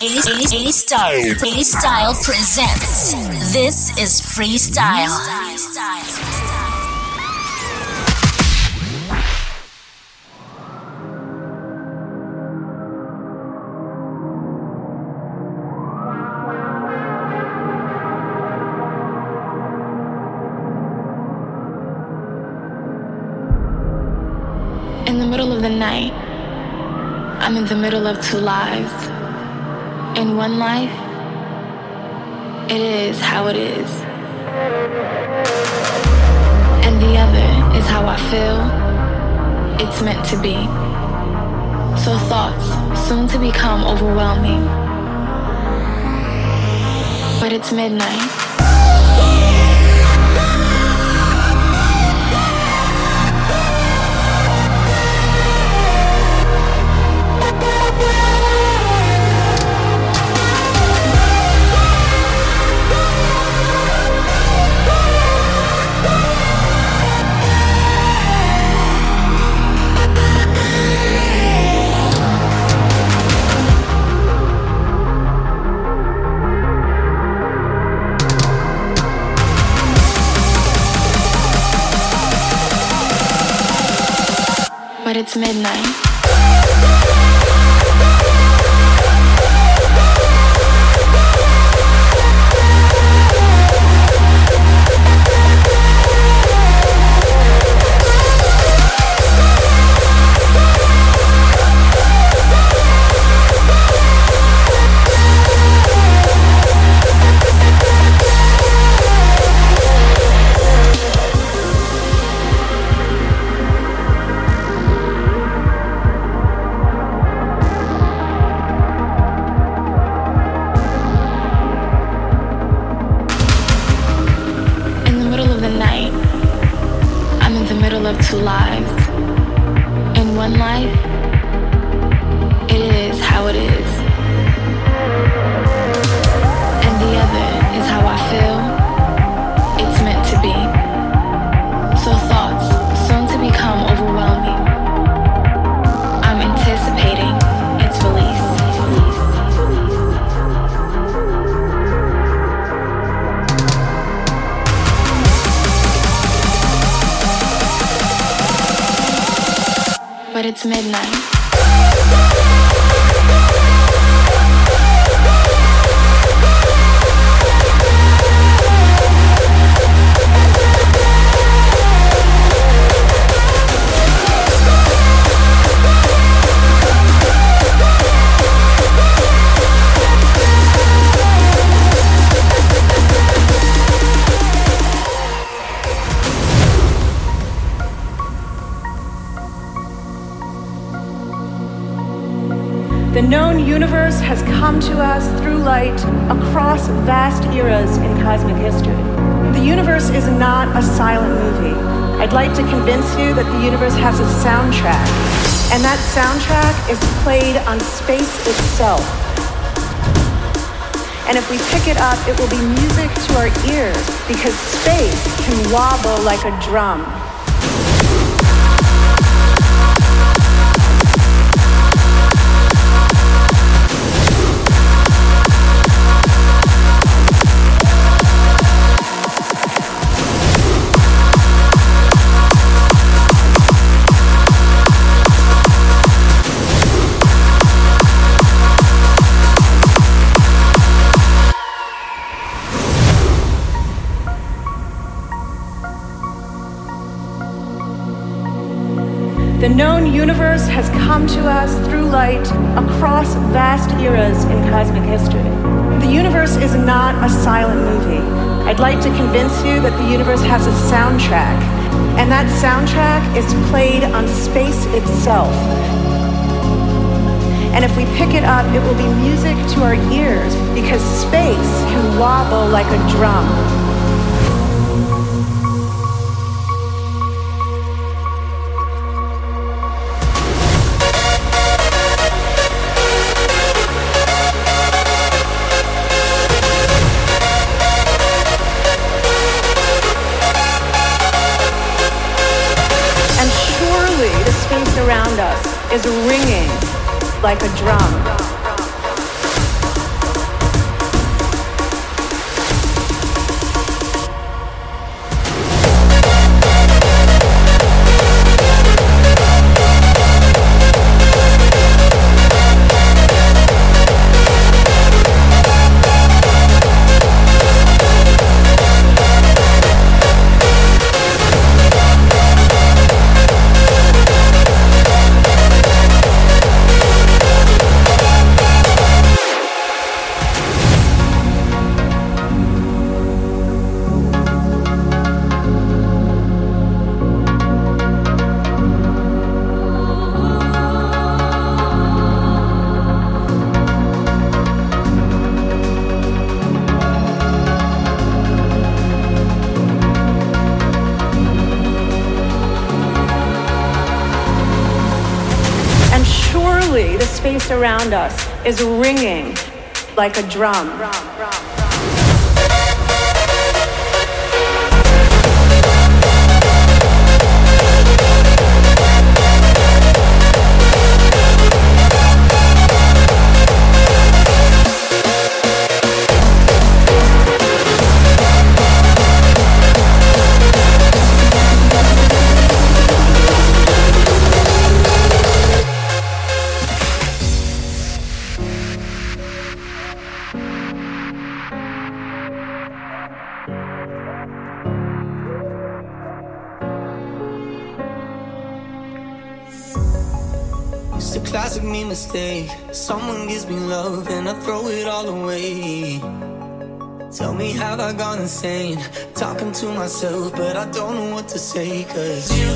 A Style. A Style presents. This is freestyle. In the middle of the night, I'm in the middle of two lives. In one life, it is how it is. And the other is how I feel it's meant to be. So thoughts soon to become overwhelming. But it's midnight. But it's midnight. Like a drum. Come to us through light across vast eras in cosmic history. The universe is not a silent movie. I'd like to convince you that the universe has a soundtrack, and that soundtrack is played on space itself. And if we pick it up, it will be music to our ears because space can wobble like a drum. around us is ringing like a drum. drum, drum. Someone gives me love and I throw it all away. Tell me, have I gone insane? Talking to myself, but I don't know what to say. Cause you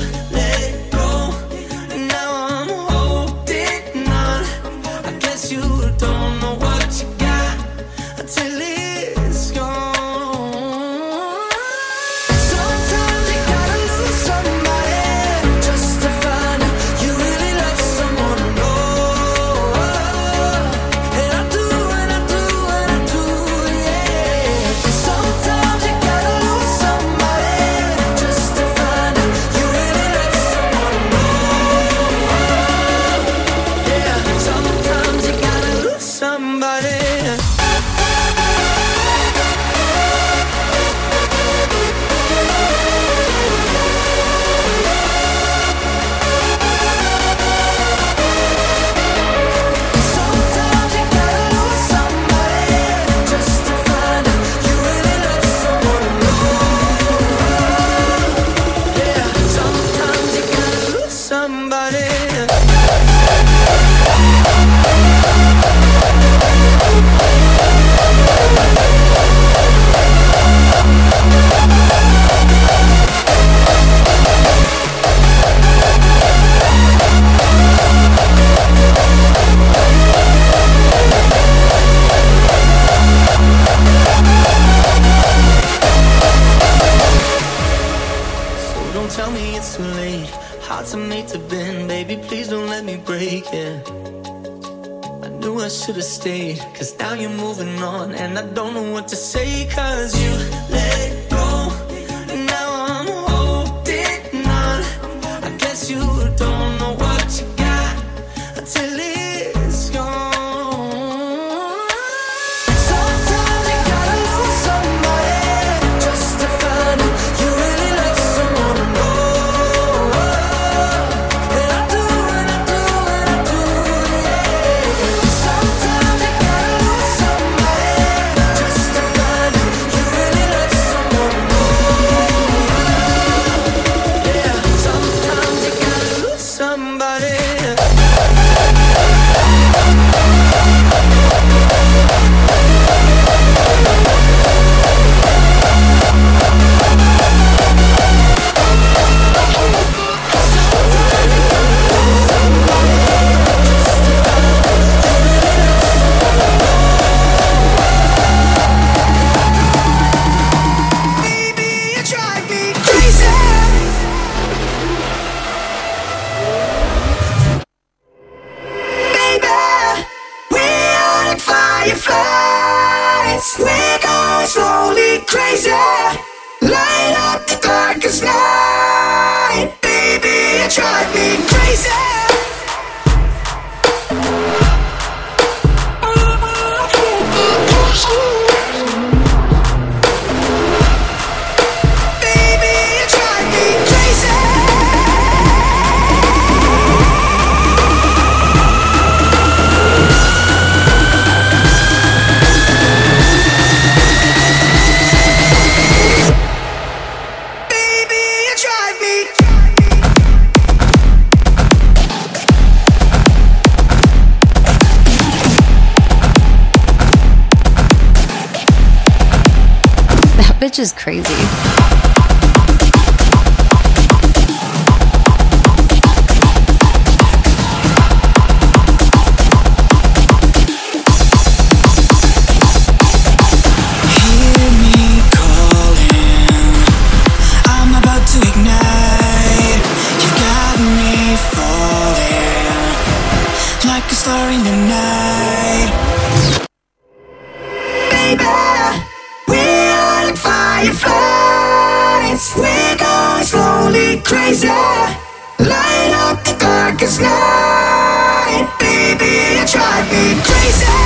drive me crazy.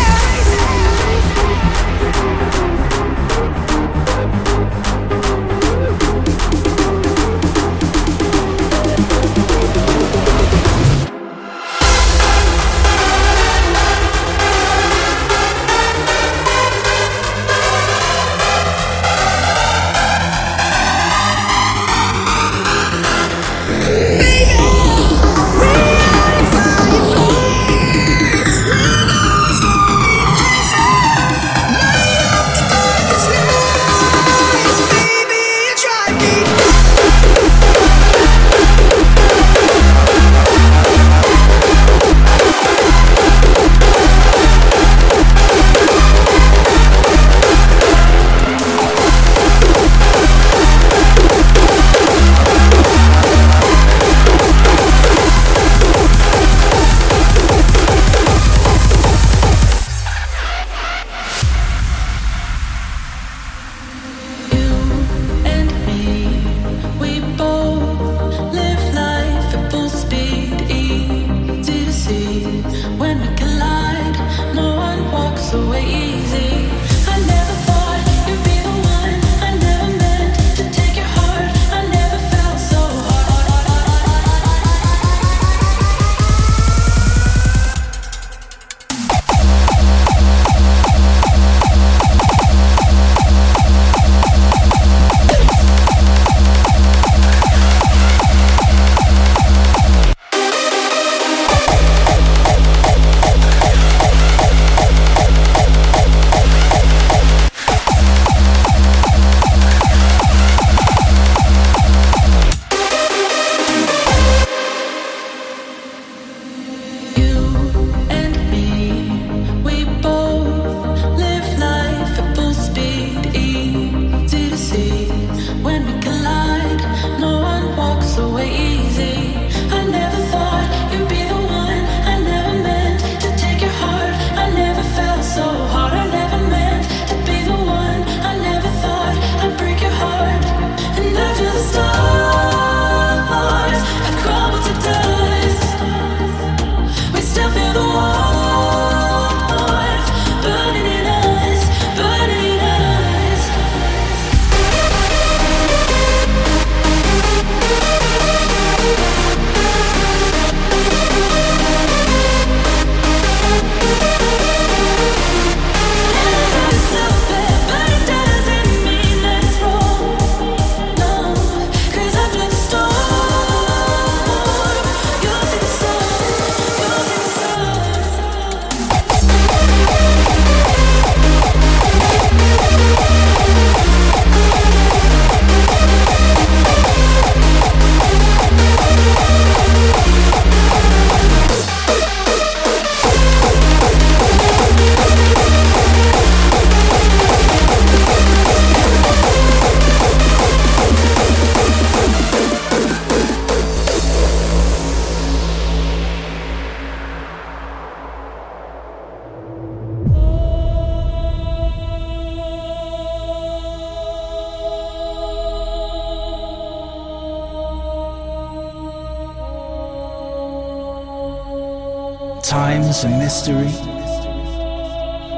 A mystery.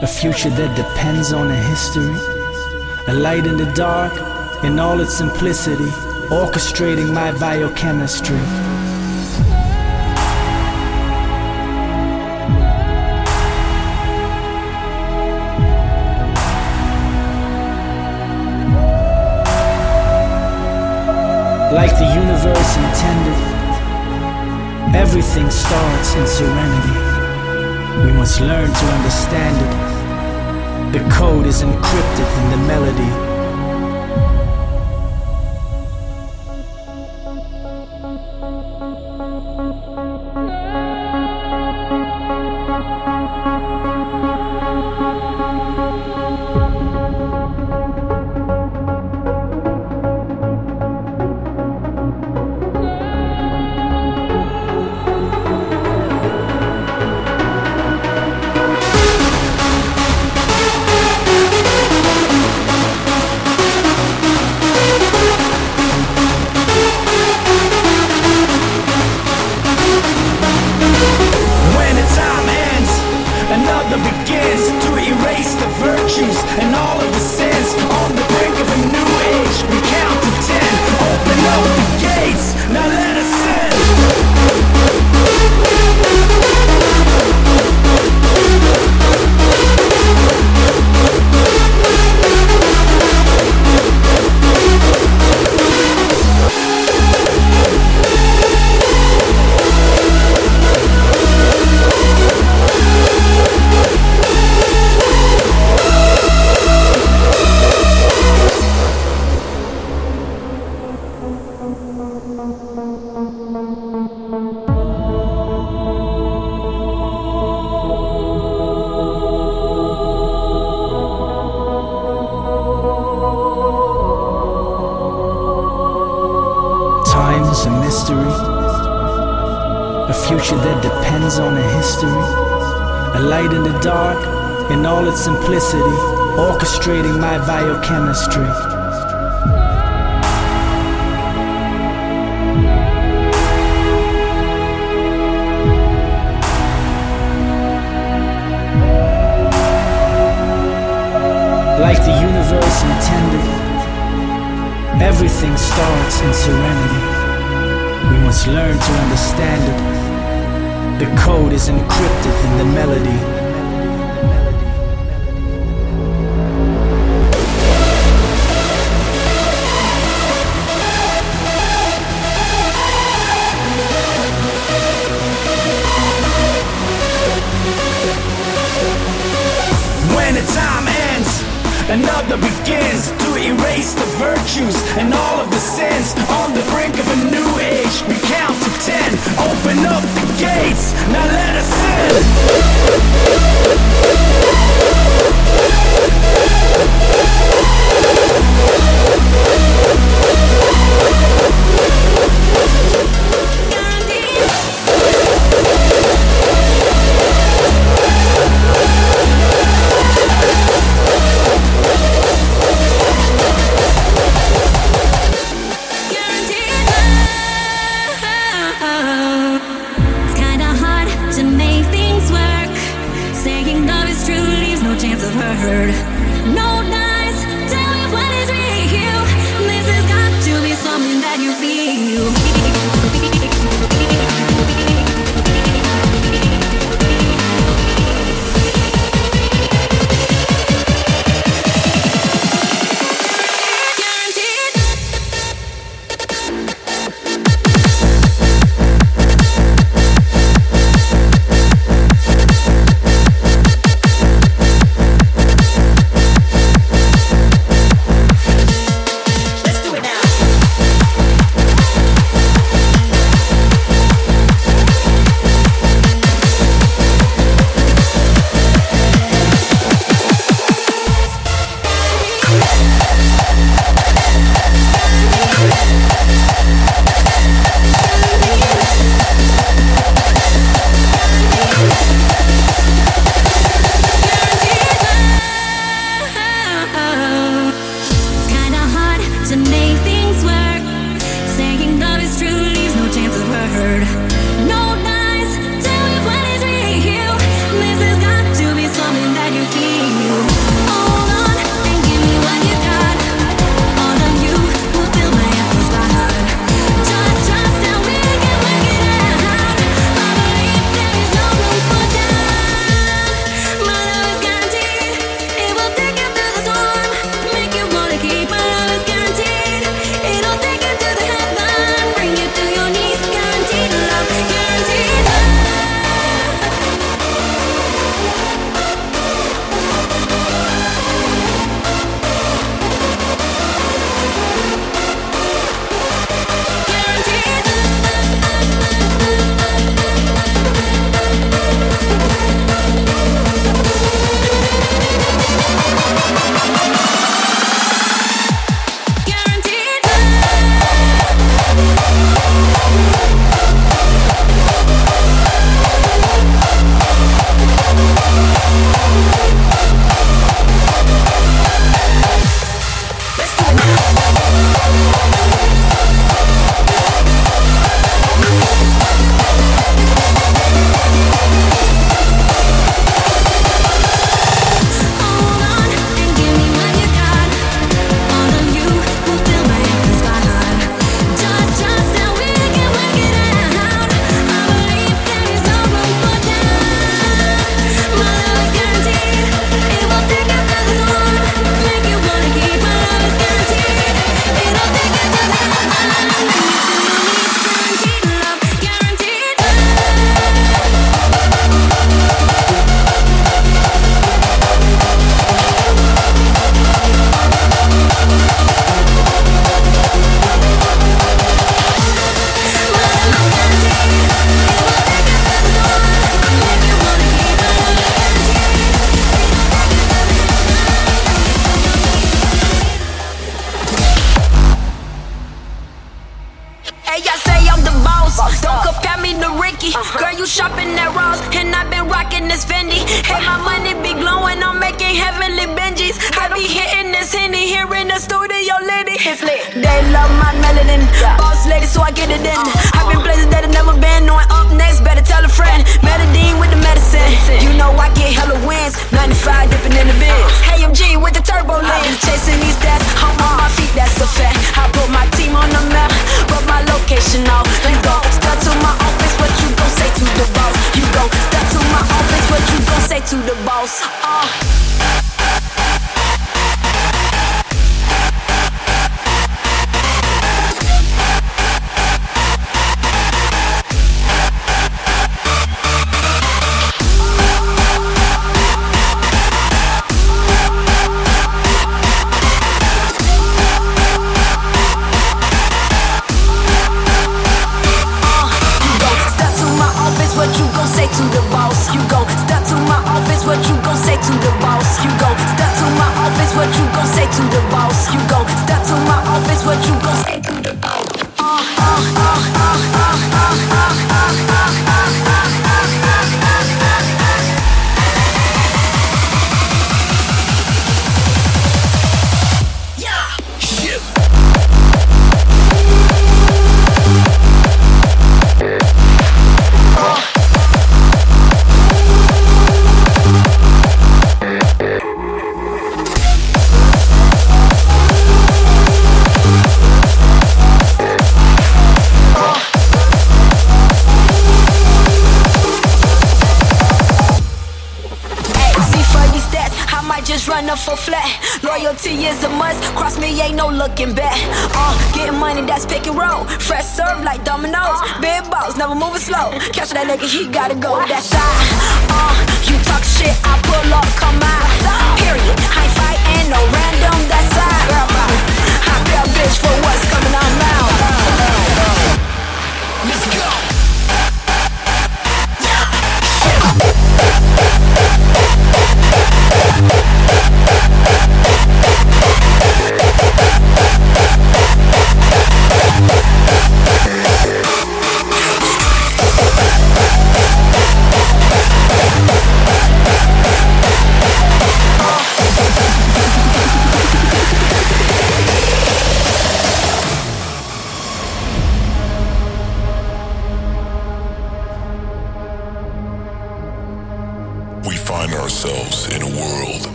A future that depends on a history. A light in the dark in all its simplicity, orchestrating my biochemistry. Like the universe intended. Everything starts in serenity. We must learn to understand it. The code is encrypted in the melody. light in the dark, in all its simplicity, orchestrating my biochemistry. Like the universe intended, everything starts in serenity. We must learn to understand it the code is encrypted in the melody. When the time ends, another begins erase the virtues and all of the sins on the brink of a new age. We count to ten, open up the gates, now let us in. No, no.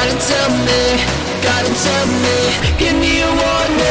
Gotta tell me, gotta tell me, give me a warning.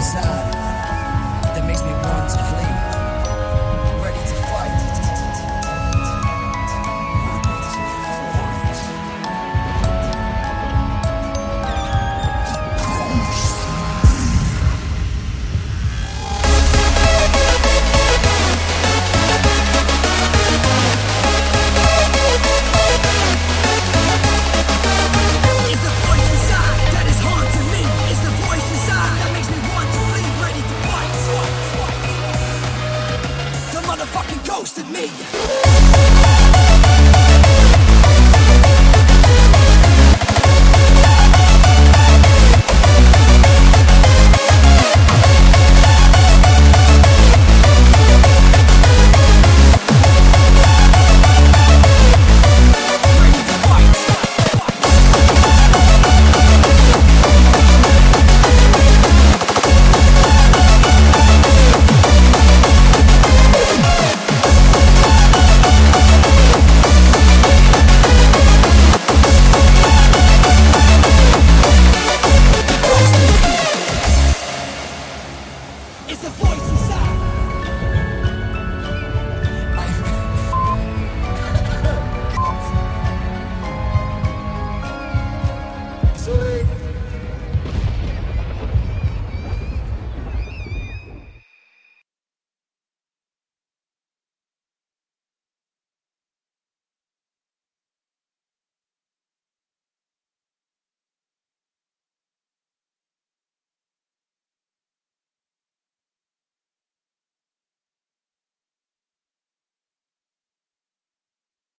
The